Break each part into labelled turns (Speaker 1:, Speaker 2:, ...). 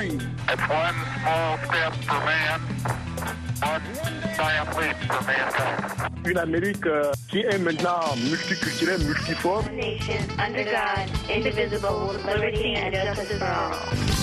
Speaker 1: dream.
Speaker 2: It's one small step for man, one giant leap for mankind.
Speaker 1: Une Amérique euh, qui est maintenant multiculturelle, multiforme.
Speaker 3: nation under God, indivisible, with liberty and justice for all.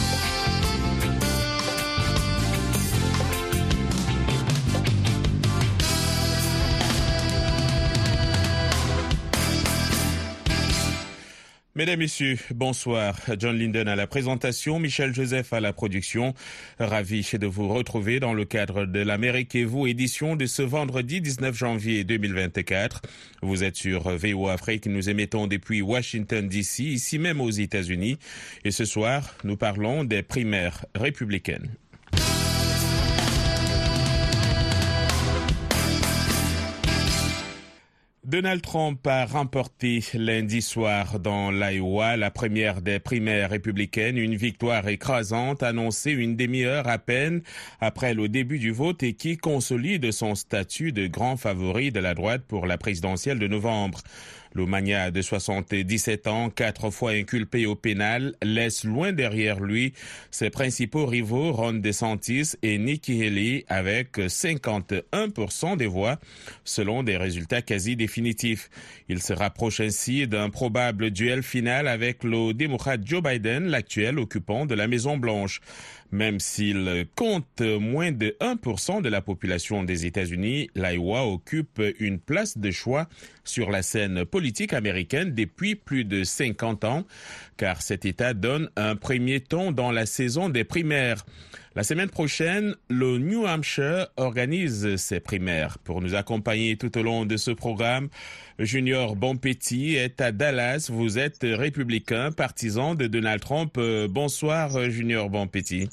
Speaker 4: Mesdames, Messieurs, bonsoir. John Linden à la présentation, Michel Joseph à la production. Ravi de vous retrouver dans le cadre de l'Amérique et vous, édition de ce vendredi 19 janvier 2024. Vous êtes sur VO Afrique, nous émettons depuis Washington DC, ici même aux États-Unis. Et ce soir, nous parlons des primaires républicaines. Donald Trump a remporté lundi soir dans l'Iowa la première des primaires républicaines, une victoire écrasante annoncée une demi-heure à peine après le début du vote et qui consolide son statut de grand favori de la droite pour la présidentielle de novembre. Le mania de 77 ans, quatre fois inculpé au pénal, laisse loin derrière lui ses principaux rivaux Ron DeSantis et Nikki Haley avec 51% des voix, selon des résultats quasi définitifs. Il se rapproche ainsi d'un probable duel final avec le démocrate Joe Biden, l'actuel occupant de la Maison-Blanche. Même s'il compte moins de 1% de la population des États-Unis, l'Iowa occupe une place de choix sur la scène politique américaine depuis plus de 50 ans, car cet État donne un premier ton dans la saison des primaires. La semaine prochaine, le New Hampshire organise ses primaires. Pour nous accompagner tout au long de ce programme, Junior Bonpetit est à Dallas. Vous êtes républicain, partisan de Donald Trump. Bonsoir, Junior Bonpetit.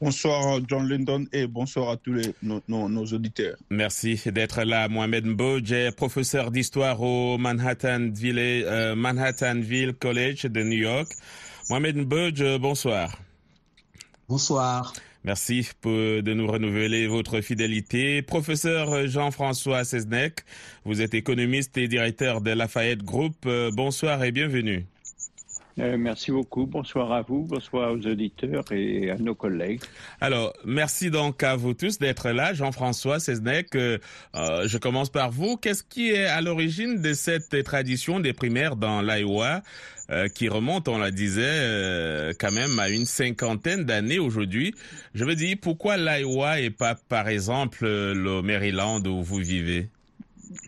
Speaker 5: Bonsoir John Lyndon et bonsoir à tous les, nos, nos, nos auditeurs.
Speaker 4: Merci d'être là. Mohamed Mbodj, professeur d'histoire au Manhattanville, euh, Manhattanville College de New York. Mohamed Mbodj, bonsoir.
Speaker 6: Bonsoir.
Speaker 4: Merci pour, de nous renouveler votre fidélité. Professeur Jean-François Seznec, vous êtes économiste et directeur de Lafayette Group. Bonsoir et bienvenue.
Speaker 7: Euh, merci beaucoup. Bonsoir à vous, bonsoir aux auditeurs et à nos collègues.
Speaker 4: Alors, merci donc à vous tous d'être là. Jean-François Seznec, euh, je commence par vous. Qu'est-ce qui est à l'origine de cette tradition des primaires dans l'Iowa euh, qui remonte, on la disait, euh, quand même à une cinquantaine d'années aujourd'hui? Je veux dire, pourquoi l'Iowa et pas, par exemple, le Maryland où vous vivez?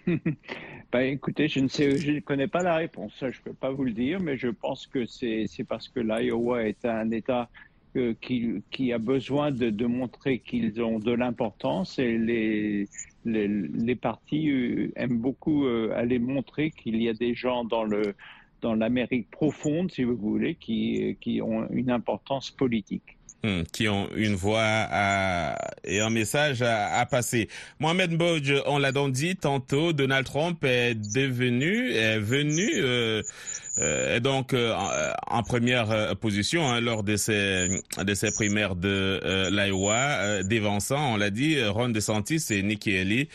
Speaker 7: Ben, écoutez, je ne sais, je ne connais pas la réponse. Je peux pas vous le dire, mais je pense que c'est c'est parce que l'Iowa est un État euh, qui qui a besoin de, de montrer qu'ils ont de l'importance et les les, les partis euh, aiment beaucoup euh, aller montrer qu'il y a des gens dans le dans l'Amérique profonde, si vous voulez, qui qui ont une importance politique.
Speaker 4: Hum, qui ont une voix à, et un message à, à passer. Mohamed Mbodj, on l'a donc dit tantôt, Donald Trump est devenu, est venu, euh, euh, est donc euh, en, première position hein, lors de ces, de ces primaires de euh, l'Iowa, dévançant, on l'a dit, Ron DeSantis et Nikki Haley.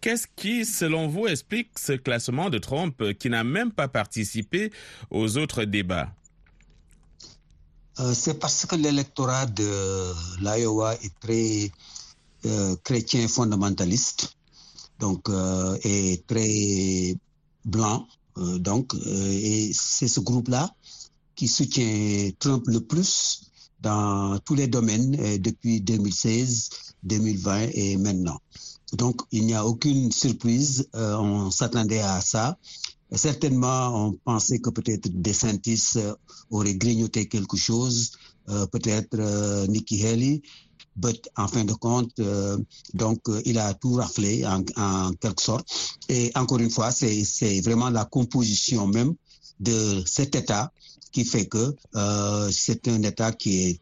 Speaker 4: Qu'est-ce qui, selon vous, explique ce classement de Trump qui n'a même pas participé aux autres débats?
Speaker 6: Euh, c'est parce que l'électorat de l'Iowa est très euh, chrétien fondamentaliste, donc euh, est très blanc, donc et c'est ce groupe-là qui soutient Trump le plus dans tous les domaines depuis 2016, 2020 et maintenant. Donc il n'y a aucune surprise, on s'attendait à ça. Certainement, on pensait que peut-être DeSantis euh, aurait grignoté quelque chose, euh, peut-être euh, Nikki Haley, mais en fin de compte, donc il a tout raflé en, quelque sorte. Et encore une fois, c'est vraiment la composition même de cet État qui fait que c'est un État qui est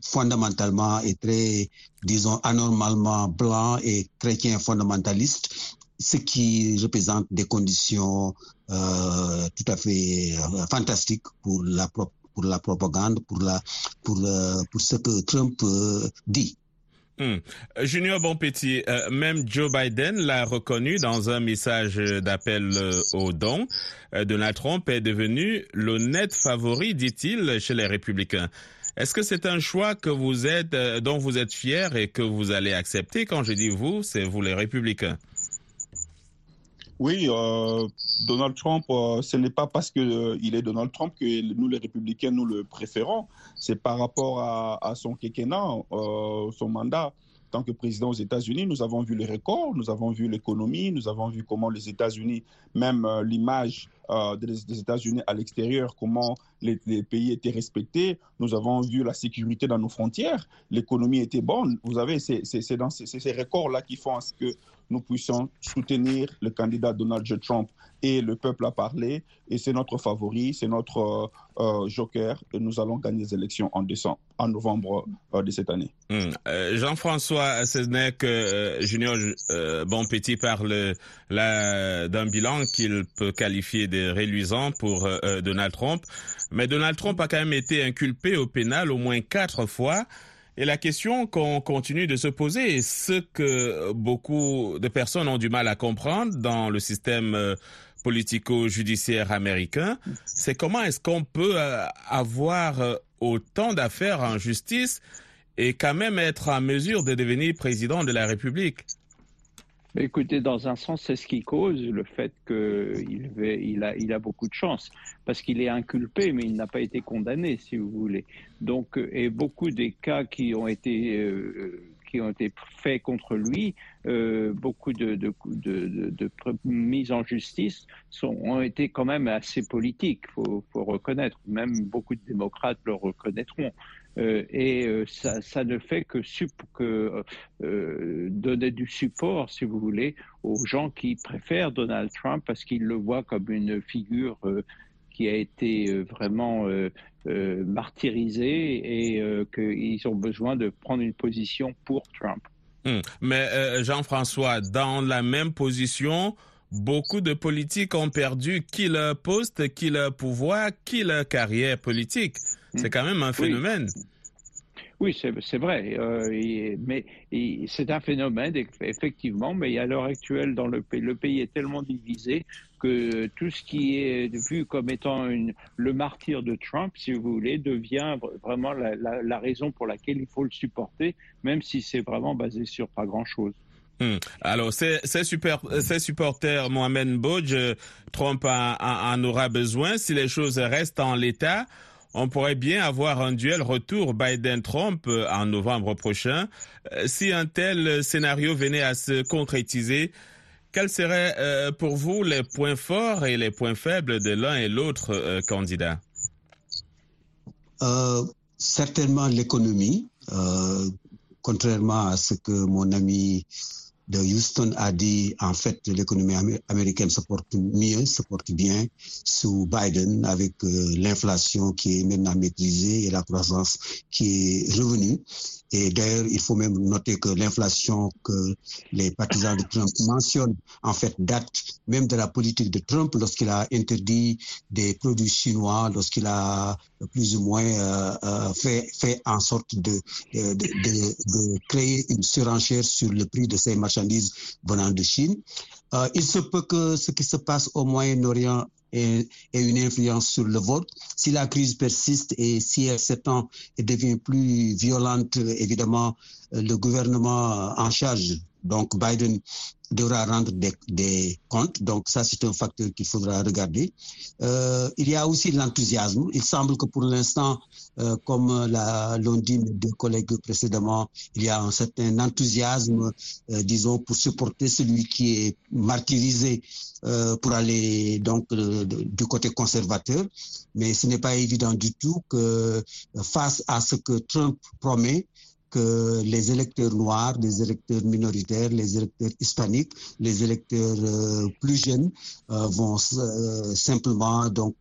Speaker 6: fondamentalement et très, disons, anormalement blanc et chrétien fondamentaliste ce qui représente des conditions euh, tout à fait euh, fantastiques pour la, pour la propagande, pour, la, pour, euh, pour ce que Trump dit.
Speaker 4: Hmm. Junior Bonpetit, euh, même Joe Biden l'a reconnu dans un message d'appel euh, au don. Euh, Donald Trump est devenu l'honnête favori, dit-il, chez les républicains. Est-ce que c'est un choix que vous êtes, euh, dont vous êtes fier et que vous allez accepter? Quand je dis vous, c'est vous les républicains.
Speaker 5: Oui, euh, Donald Trump, euh, ce n'est pas parce qu'il est Donald Trump que nous, les républicains, nous le préférons. C'est par rapport à, son quinquennat, euh, son mandat. En tant que président aux États-Unis, nous avons vu les records, nous avons vu l'économie, nous avons vu comment les États-Unis, même euh, l'image euh, des, États-Unis à l'extérieur, comment les, pays étaient respectés. Nous avons vu la sécurité dans nos frontières, l'économie était bonne. Vous savez, c'est ces records-là qui font à ce que nous puissions soutenir le candidat Donald. Trump. Et le peuple a parlé, et c'est notre favori, c'est notre euh, euh, joker, et nous allons gagner les élections en décembre, en novembre euh, de cette année.
Speaker 4: Hmm. Jean-François Seznec, euh, Junior euh, Bonpetit parle d'un bilan qu'il peut qualifier de réluisant pour Donald Trump. Mais Donald Trump a quand même été inculpé au pénal au moins quatre fois. Et la question qu'on continue de se poser, et ce que beaucoup de personnes ont du mal à comprendre dans le système euh, politico-judiciaire américain, c'est comment est-ce qu'on peut euh, avoir euh, autant d'affaires en justice et quand même être en mesure de devenir président de la République?
Speaker 7: Écoutez, dans un sens, c'est ce qui cause le fait qu'il il a, il a beaucoup de chance, parce qu'il est inculpé, mais il n'a pas été condamné, si vous voulez. Donc, euh, et beaucoup des cas qui ont été euh, qui ont été faits contre lui, euh, beaucoup de, de, de, de, mises en justice sont, ont été quand même assez politiques, faut, faut reconnaître. Même beaucoup de démocrates le reconnaîtront. Euh, et euh, ça, ne fait que, euh, donner du support, si vous voulez, aux gens qui préfèrent Donald Trump parce qu'ils le voient comme une figure euh, qui a été euh, vraiment martyrisée et qu'ils ont besoin de prendre une position pour Trump.
Speaker 4: Hum. Mais Jean-François, dans la même position, beaucoup de politiques ont perdu qui leur poste, qui leur pouvoir, qui leur carrière politique. C'est quand même un phénomène.
Speaker 7: Oui, oui c'est vrai. Euh, et, mais c'est un phénomène, effectivement, mais à l'heure actuelle, dans le pays, le pays est tellement divisé que tout ce qui est vu comme étant une, le martyr de Trump, si vous voulez, devient vraiment la, la, la raison pour laquelle il faut le supporter, même si c'est vraiment basé sur pas grand-chose.
Speaker 4: Hum. Alors, ces, supporters, Mohamed Bouj, Trump en, aura besoin si les choses restent en l'état on pourrait bien avoir un duel retour Biden-Trump en novembre prochain. Si un tel scénario venait à se concrétiser, quels seraient euh, pour vous les points forts et les points faibles de l'un et l'autre euh, candidat?
Speaker 6: Euh, Certainement l'économie, contrairement à ce que mon ami de Houston a dit en fait l'économie américaine se porte mieux, se porte bien sous Biden avec euh, l'inflation qui est maintenant maîtrisée et la croissance qui est revenue. Et d'ailleurs, il faut même noter que l'inflation que les partisans de Trump mentionnent, en fait, date même de la politique de Trump lorsqu'il a interdit des produits chinois, lorsqu'il a plus ou moins euh, euh, fait, fait en sorte de, de, de, de, créer une surenchère sur le prix de ces marchandises venant de Chine. Euh, il se peut que ce qui se passe au Moyen-Orient ait, ait, une influence sur le vote. Si la crise persiste et si elle s'étend et devient plus violente, évidemment, le gouvernement en charge, donc Biden, devra rendre des, des, comptes. Donc ça, c'est un facteur qu'il faudra regarder. Euh, il y a aussi l'enthousiasme. Il semble que pour l'instant, euh, comme l'ont dit mes deux collègues précédemment, il y a un certain enthousiasme, euh, disons, pour supporter celui qui est martyrisé euh, pour aller donc du côté conservateur. Mais ce n'est pas évident du tout que face à ce que Trump promet, que les électeurs noirs, les électeurs minoritaires, les électeurs hispaniques, les électeurs euh, plus jeunes euh, vont euh, simplement donc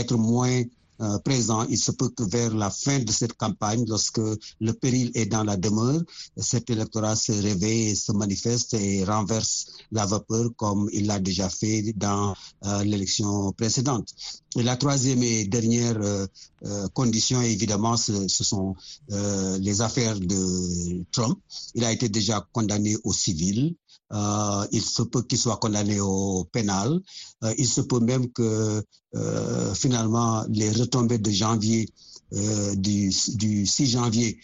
Speaker 6: être moins euh, présent. Il se peut que vers la fin de cette campagne, lorsque le péril est dans la demeure, cet électorat se réveille, se manifeste et renverse la vapeur comme il l'a déjà fait dans euh, l'élection précédente. Et la troisième et dernière euh, euh, condition, évidemment, ce, ce sont les affaires de Trump. Il a été déjà condamné au civil. Euh, il se peut qu'il soit condamné au pénal. Euh, il se peut même que euh, finalement les retombées de janvier, euh, du, du 6 janvier,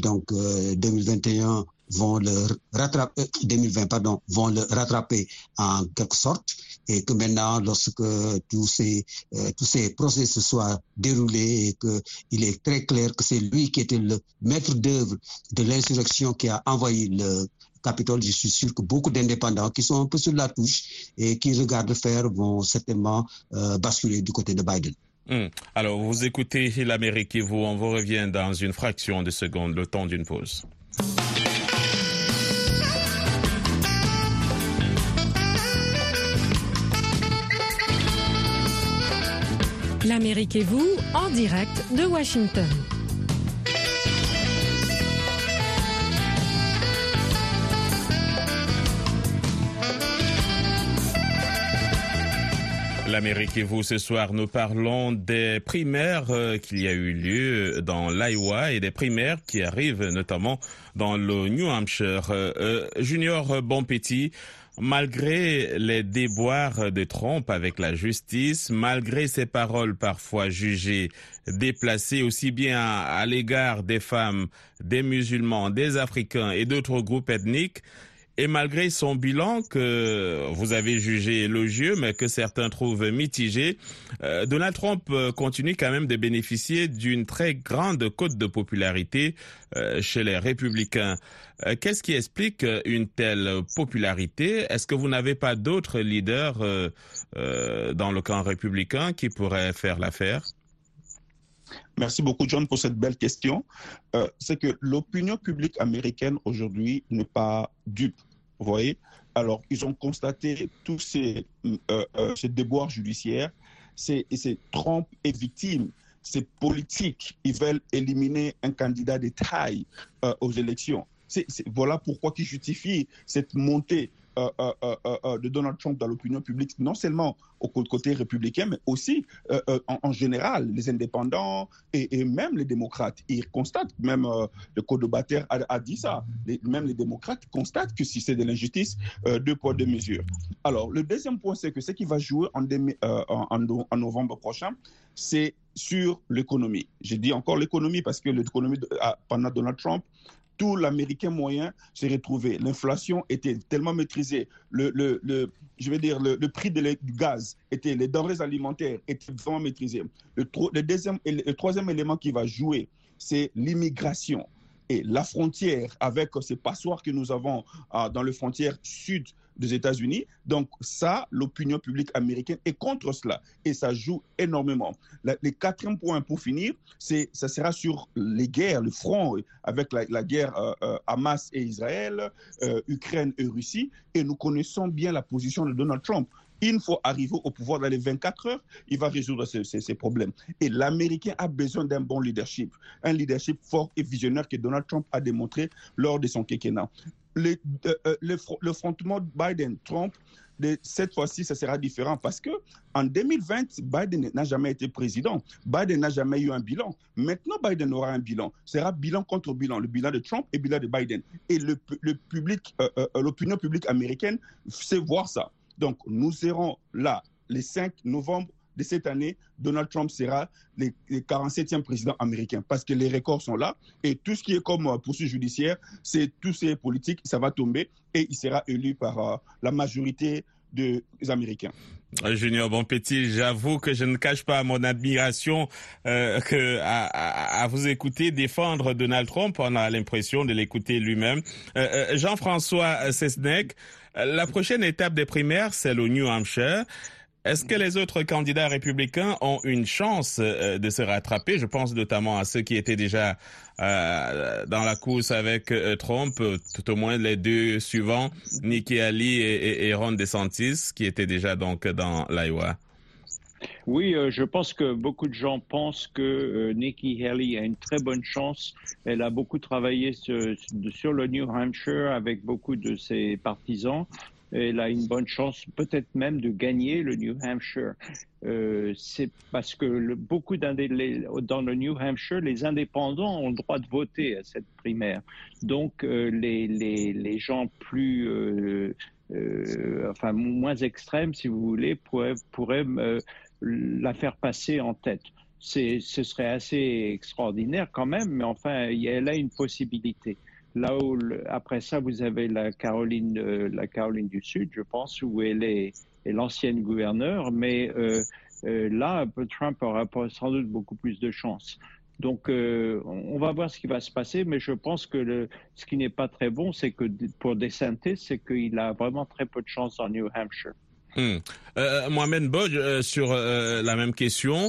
Speaker 6: donc euh, 2021, vont le rattraper, 2020 pardon, vont le rattraper en quelque sorte, et que maintenant, lorsque tous ces tous ces procès se soient déroulés et que il est très clair que c'est lui qui était le maître d'œuvre de l'insurrection qui a envoyé le Capitole, je suis sûr que beaucoup d'indépendants qui sont un peu sur la touche et qui regardent faire vont certainement euh, basculer du côté de Biden.
Speaker 4: Hmm. Alors, vous écoutez l'Amérique et vous, on vous revient dans une fraction de seconde, le temps d'une pause.
Speaker 8: L'Amérique et vous, en direct de Washington.
Speaker 4: L'Amérique et vous, ce soir, nous parlons des primaires euh, qu'il y a eu lieu dans l'Iowa et des primaires qui arrivent notamment dans le New Hampshire. Euh, euh, Junior Bonpetit, malgré les déboires de Trump avec la justice, malgré ses paroles parfois jugées déplacées aussi bien à, à l'égard des femmes, des musulmans, des Africains et d'autres groupes ethniques, et malgré son bilan que vous avez jugé élogieux, mais que certains trouvent mitigé, euh, Donald Trump euh, continue quand même de bénéficier d'une très grande cote de popularité euh, chez les républicains. Qu'est-ce qui explique une telle popularité? Est-ce que vous n'avez pas d'autres leaders dans le camp républicain qui pourraient faire l'affaire?
Speaker 5: Merci beaucoup, John, pour cette belle question. Euh, c'est que l'opinion publique américaine aujourd'hui n'est pas dupe. Vous voyez Alors, ils ont constaté tous ces, euh, euh, ces déboires judiciaires. C'est, et c'est Trump est victime. C'est politique. Ils veulent éliminer un candidat de taille euh, aux élections. C'est- voilà pourquoi ils justifient cette montée euh, euh, euh, de Donald Trump dans l'opinion publique, non seulement au cô- côté républicain, mais aussi en, général, les indépendants et, même les démocrates. Ils constatent, même le code de a, a dit ça, même les démocrates constatent que si c'est de l'injustice, deux poids, deux mesures. Alors, le deuxième point, c'est que ce qui va jouer en, en, en no- en novembre prochain, c'est sur l'économie. J'ai dit encore l'économie parce que l'économie, pendant Donald Trump, tout l'Américain moyen s'est retrouvé. L'inflation était tellement maîtrisée. Le, le, le- je vais dire, le, le prix de du gaz, était, les denrées alimentaires étaient vraiment maîtrisées. Le, le deuxième, le troisième élément qui va jouer, c'est l'immigration. Et la frontière avec ces passoires que nous avons ah, dans les frontières sud des États-Unis. Donc ça, l'opinion publique américaine est contre cela et ça joue énormément. La- le quatrième point pour finir, c'est ça sera sur les guerres, le front euh, avec la, guerre euh, euh, Hamas et Israël, euh, Ukraine et Russie. Et nous connaissons bien la position de Donald Trump. Une fois arrivé au pouvoir dans les 24 heures, il va résoudre ces, ces- ces problèmes. Et l'Américain a besoin d'un bon leadership, un leadership fort et visionnaire que Donald Trump a démontré lors de son quinquennat. Le, euh, euh, le, fro- le frontement Biden-Trump, de- cette fois-ci, ça sera différent parce que en 2020, Biden n'a jamais été président. Biden n'a jamais eu un bilan. Maintenant, Biden aura un bilan. Ce sera bilan contre bilan, le bilan de Trump et le bilan de Biden. Et le, le public, euh, l'opinion publique américaine sait voir ça. Donc, nous serons là le 5 novembre de cette année. Donald Trump sera le, le 47e président américain parce que les records sont là et tout ce qui est comme euh, poursuite judiciaire, c'est tous ces politiques, ça va tomber et il sera élu par euh, la majorité des Américains.
Speaker 4: Euh, Junior Bonpetit, j'avoue que je ne cache pas mon admiration euh, à, vous écouter défendre Donald Trump. On a l'impression de l'écouter lui-même. Jean-François Sesnec, euh, la prochaine étape des primaires, c'est le New Hampshire. Est-ce que les autres candidats républicains ont une chance euh, de se rattraper? Je pense notamment à ceux qui étaient déjà euh, dans la course avec euh, Trump, tout au moins les deux suivants, Nikki Haley et, Ron DeSantis, qui étaient déjà donc dans l'Iowa.
Speaker 7: Oui, je pense que beaucoup de gens pensent que Nikki Haley a une très bonne chance. Elle a beaucoup travaillé sur, sur, le New Hampshire avec beaucoup de ses partisans. Elle a une bonne chance, peut-être même, de gagner le New Hampshire. Euh, c'est parce que beaucoup dans le New Hampshire, les indépendants ont le droit de voter à cette primaire. Donc, euh, les, les, les, gens plus, euh enfin moins extrêmes, si vous voulez, pourraient, pourraient la faire passer en tête. Ce serait assez extraordinaire quand même, mais enfin, elle a une possibilité. Là où, après ça, vous avez la Caroline, euh, la Caroline du Sud, je pense, où elle est, l'ancienne gouverneure, mais euh, euh, là, Trump aura sans doute beaucoup plus de chance. Donc, on va voir ce qui va se passer, mais je pense que ce qui n'est pas très bon, c'est que pour DeSantis, c'est qu'il a vraiment très peu de chance en New Hampshire.
Speaker 4: Hmm. Mohamed Bodge, sur la même question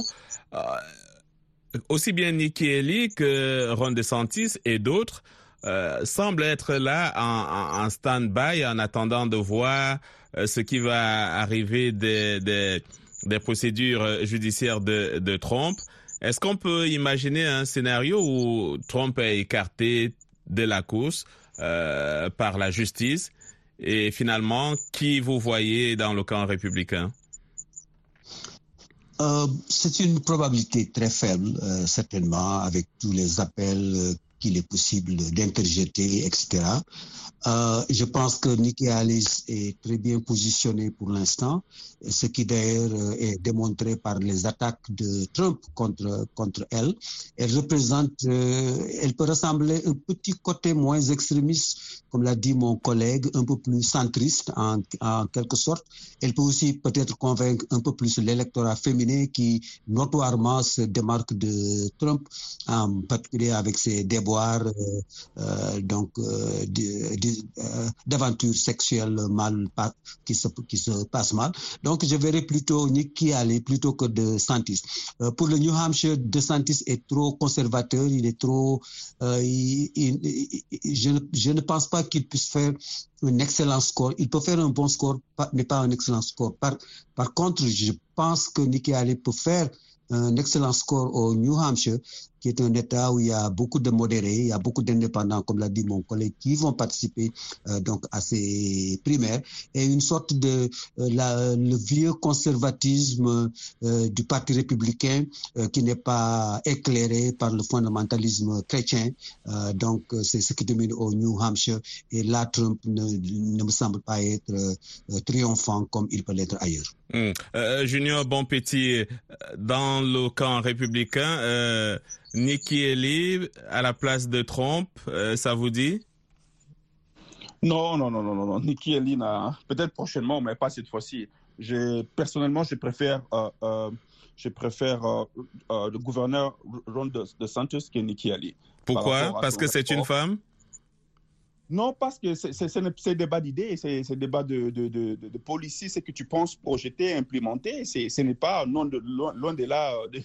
Speaker 4: aussi bien Nikki Haley que Ron DeSantis et d'autres euh, semble être là en, stand-by en attendant de voir euh, ce qui va arriver des, des, procédures judiciaires de, Trump. Est-ce qu'on peut imaginer un scénario où Trump est écarté de la course euh, par la justice? Et finalement, qui vous voyez dans le camp républicain?
Speaker 6: Euh, C'est une probabilité très faible, euh, certainement, avec tous les appels qu'il est possible d'interjeter, etc. Euh, je pense que Nikki Haley est très bien positionnée pour l'instant, ce qui d'ailleurs euh, est démontré par les attaques de Trump contre, contre elle. Elle représente, euh, elle peut ressembler un petit côté moins extrémiste, comme l'a dit mon collègue, un peu plus centriste en, quelque sorte. Elle peut aussi peut-être convaincre un peu plus l'électorat féminin qui notoirement se démarque de Trump, en particulier avec ses déboires euh, euh, donc euh, d'aventures sexuelles mal qui se qui se passent mal. Donc je verrais plutôt Nikki aller plutôt que de Santis. pour le New Hampshire, de Santis est trop conservateur, il est trop. je, je ne pense pas qu'il puisse faire un excellent score. Il peut faire un bon score, mais pas un excellent score. Par, contre, je pense que Nikki Haley peut faire un excellent score au New Hampshire, qui est un État où il y a beaucoup de modérés, il y a beaucoup d'indépendants, comme l'a dit mon collègue, qui vont participer euh, donc à ces primaires, et une sorte de euh, le vieux conservatisme euh, du Parti républicain euh, qui n'est pas éclairé par le fondamentalisme chrétien. Euh, donc c'est ce qui domine au New Hampshire, et là Trump ne, me semble pas être euh, triomphant comme il peut l'être ailleurs.
Speaker 4: Mmh. Junior Bonpetit, dans le camp républicain, Nikki Haley à la place de Trump, euh, ça vous dit
Speaker 5: Non, non, non, non, non. Nikki Haley, peut-être prochainement, mais pas cette fois-ci. Personnellement, je préfère, euh, euh, je préfère euh, euh, le gouverneur Ron DeSantis que Nikki Haley.
Speaker 4: Pourquoi Parce que c'est une femme
Speaker 5: non, parce que c'est débat d'idées, c'est débat de, de, de, de policy, c'est que tu penses projeter, implémenter. Ce n'est pas non de, loin de là de,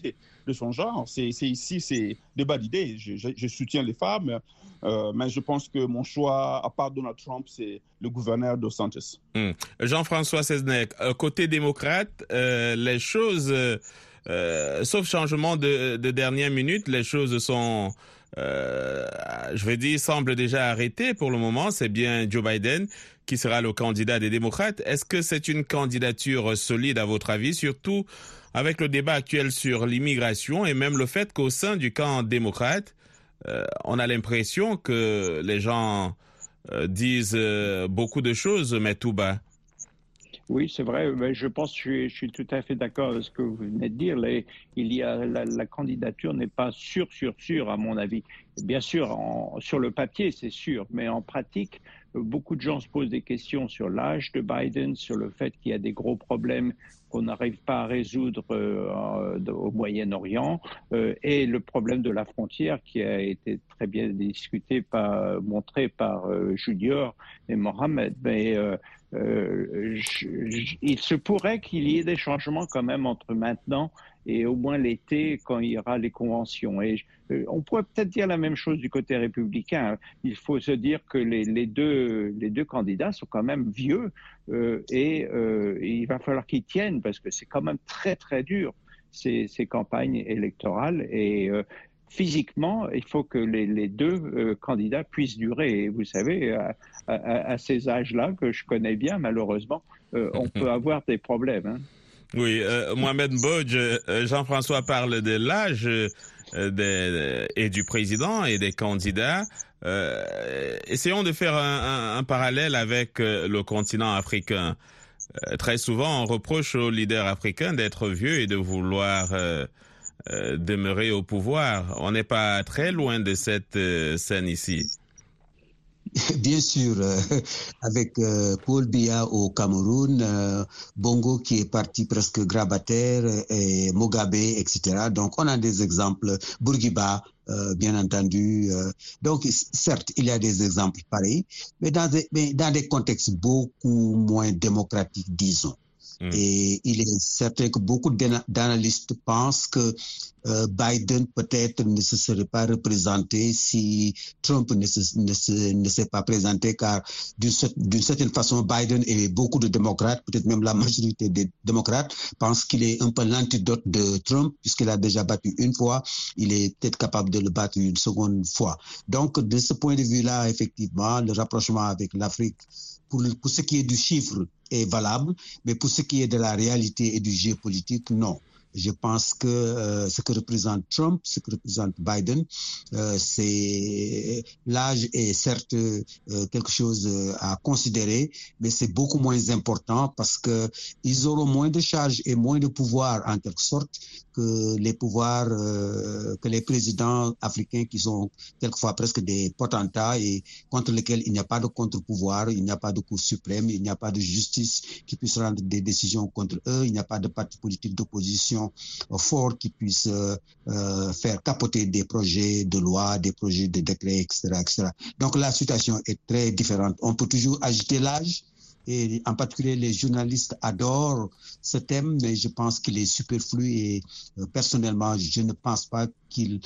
Speaker 5: de son genre. C'est ici, c'est débat d'idées. Je, je, soutiens les femmes, euh, mais je pense que mon choix, à part Donald Trump, c'est le gouverneur de Santos.
Speaker 4: Hum. Jean-François Seznec, euh, côté démocrate, euh, les choses, euh, sauf changement de, de dernière minute, les choses sont euh, je vais dire, semble déjà arrêté pour le moment. C'est bien Joe Biden qui sera le candidat des démocrates. Est-ce que c'est une candidature solide à votre avis, surtout avec le débat actuel sur l'immigration et même le fait qu'au sein du camp démocrate, euh, on a l'impression que les gens euh, disent beaucoup de choses, mais tout bas?
Speaker 7: Oui, c'est vrai. Mais je pense que je je suis, tout à fait d'accord avec ce que vous venez de dire. Les, il y a, la, la candidature n'est pas sûre, sûre, sûre, à mon avis. Bien sûr, en, sur le papier, c'est sûr, mais en pratique, beaucoup de gens se posent des questions sur l'âge de Biden, sur le fait qu'il y a des gros problèmes qu'on n'arrive pas à résoudre euh, au Moyen-Orient euh, et le problème de la frontière qui a été très bien discuté, par, montré par euh, Junior et Mohamed. Mais euh, il se pourrait qu'il y ait des changements quand même entre maintenant et au moins l'été quand il y aura les conventions. Et euh, on pourrait peut-être dire la même chose du côté républicain. Il faut se dire que les, les deux, les deux candidats sont quand même vieux euh, et, euh, et, il va falloir qu'ils tiennent parce que c'est quand même très très dur ces, ces campagnes électorales et euh, physiquement, il faut que les, les deux euh, candidats puissent durer. Et vous savez, à, à, à ces âges-là, que je connais bien, malheureusement, euh, on peut avoir des problèmes. Hein.
Speaker 4: Oui, euh, Mohamed Bodj, Jean-François parle de l'âge et du président et des candidats. essayons de faire un, un, un parallèle avec le continent africain. très souvent, on reproche aux leaders africains d'être vieux et de vouloir euh, demeurer au pouvoir. On n'est pas très loin de cette euh, scène ici.
Speaker 6: Bien sûr, euh, avec Paul Biya au Cameroun, Bongo qui est parti presque grabataire, et Mugabe, etc. Donc on a des exemples, Bourguiba, bien entendu. donc certes, il y a des exemples pareils, mais dans des contextes beaucoup moins démocratiques, disons. Mm. Et il est certain que beaucoup d'analystes pensent que euh, Biden peut-être ne se serait pas représenté si Trump ne s'est ne se, ne pas présenté, car d'une certaine façon, Biden et beaucoup de démocrates, peut-être même la majorité des démocrates, pensent qu'il est un peu l'antidote de Trump, puisqu'il a déjà battu une fois, il est peut-être capable de le battre une seconde fois. Donc, de ce point de vue-là, effectivement, le rapprochement avec l'Afrique, pour, pour ce qui est du chiffre, est valable, mais pour ce qui est de la réalité et du géopolitique, non. Je pense que euh, ce que représente Trump, ce que représente Biden, euh, c'est l'âge est certes euh, quelque chose à considérer, mais c'est beaucoup moins important parce que ils auront moins de charges et moins de pouvoir en quelque sorte que les pouvoirs euh, que les présidents africains qui sont quelquefois presque des potentats et contre lesquels il n'y a pas de contre-pouvoir, il n'y a pas de Cour suprême, il n'y a pas de justice qui puisse rendre des décisions contre eux, il n'y a pas de parti politique d'opposition fort qui puisse euh, euh, faire capoter des projets de loi, des projets de décrets, etc., etc. Donc la situation est très différente. On peut toujours agiter l'âge, et en particulier les journalistes adorent ce thème, mais je pense qu'il est superflu et euh, personnellement, je ne pense pas qu'il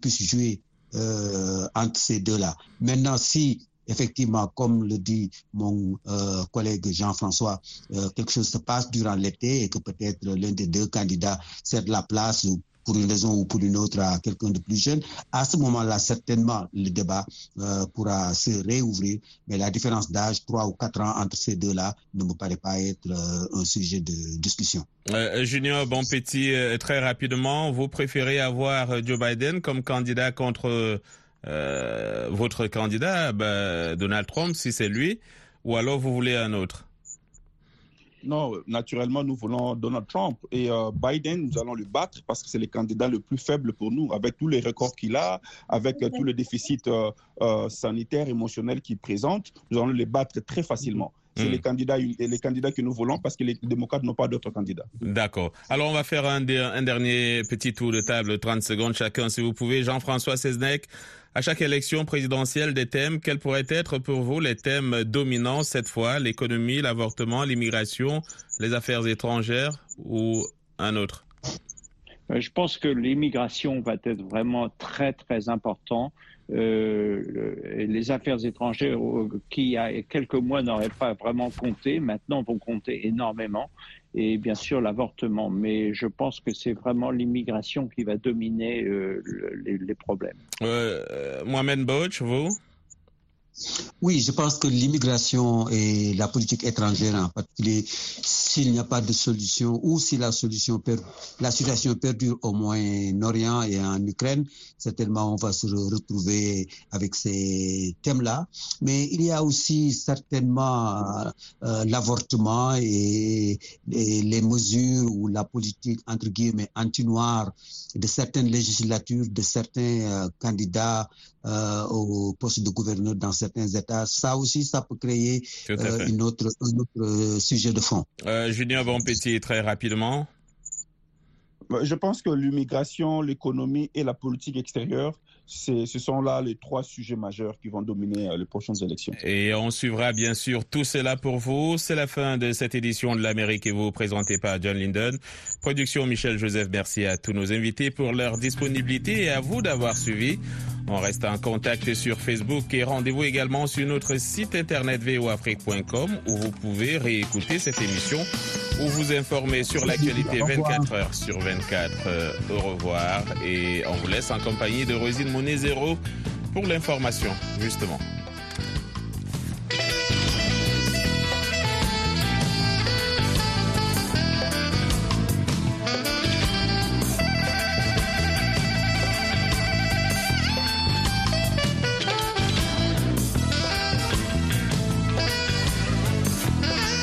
Speaker 6: puisse jouer euh, entre ces deux-là. Maintenant, si effectivement, comme le dit mon euh, collègue Jean-François, quelque chose se passe durant l'été et que peut-être l'un des deux candidats cède la place pour une raison ou pour une autre à quelqu'un de plus jeune, à ce moment-là, certainement, le débat euh, pourra se réouvrir. Mais la différence d'âge, trois ou quatre ans entre ces deux-là, ne me paraît pas être euh, un sujet de discussion.
Speaker 4: Euh, Junior Bonpetit, très rapidement, vous préférez avoir Joe Biden comme candidat contre votre candidat, ben, Donald Trump, si c'est lui, ou alors vous voulez un autre?
Speaker 5: Non, naturellement, nous voulons Donald Trump et euh, Biden, nous allons le battre parce que c'est le candidat le plus faible pour nous, avec tous les records qu'il a, avec euh, tout le déficit euh, euh, sanitaire, qu'il présente, nous allons le battre très facilement. C'est mmh. les candidats, les candidats que nous voulons parce que les démocrates n'ont pas d'autres candidats.
Speaker 4: D'accord. Alors on va faire un, un, dernier petit tour de table, 30 secondes chacun, si vous pouvez. Jean-François Seznec, à chaque élection présidentielle des thèmes, quels pourraient être pour vous les thèmes dominants cette fois? L'économie, l'avortement, l'immigration, les affaires étrangères ou un autre?
Speaker 7: Je pense que l'immigration va être vraiment très très important. Euh, les affaires étrangères qui il y a quelques mois n'auraient pas vraiment compté, maintenant vont compter énormément et bien sûr l'avortement. Mais je pense que c'est vraiment l'immigration qui va dominer euh, les, problèmes.
Speaker 4: Euh, Mohamed Bouch, vous?
Speaker 6: Oui, je pense que l'immigration et la politique étrangère en particulier, s'il n'y a pas de solution ou si la solution la situation perdure au Moyen-Orient et en Ukraine, certainement on va se retrouver avec ces thèmes-là. Mais il y a aussi certainement euh, l'avortement et, les mesures ou la politique entre guillemets anti-noire de certaines législatures, de certains euh, candidats euh, au poste de gouverneur dans certains États. Ça aussi, ça peut créer euh, une autre, un autre euh, sujet de fond.
Speaker 4: Euh, Julien Bonpetit, très rapidement.
Speaker 5: Je pense que l'immigration, l'économie et la politique extérieure, ce sont là les trois sujets majeurs qui vont dominer les prochaines élections.
Speaker 4: Et on suivra bien sûr tout cela pour vous. C'est la fin de cette édition de l'Amérique et vous présentée par John Linden. Production Michel Joseph, merci à tous nos invités pour leur disponibilité et à vous d'avoir suivi. On reste en contact sur Facebook et rendez-vous également sur notre site internet voafrique.com où vous pouvez réécouter cette émission ou vous informer sur l'actualité 24 heures sur 24. Au revoir et on vous laisse en compagnie de Rosine Monet Zéro pour l'information, justement.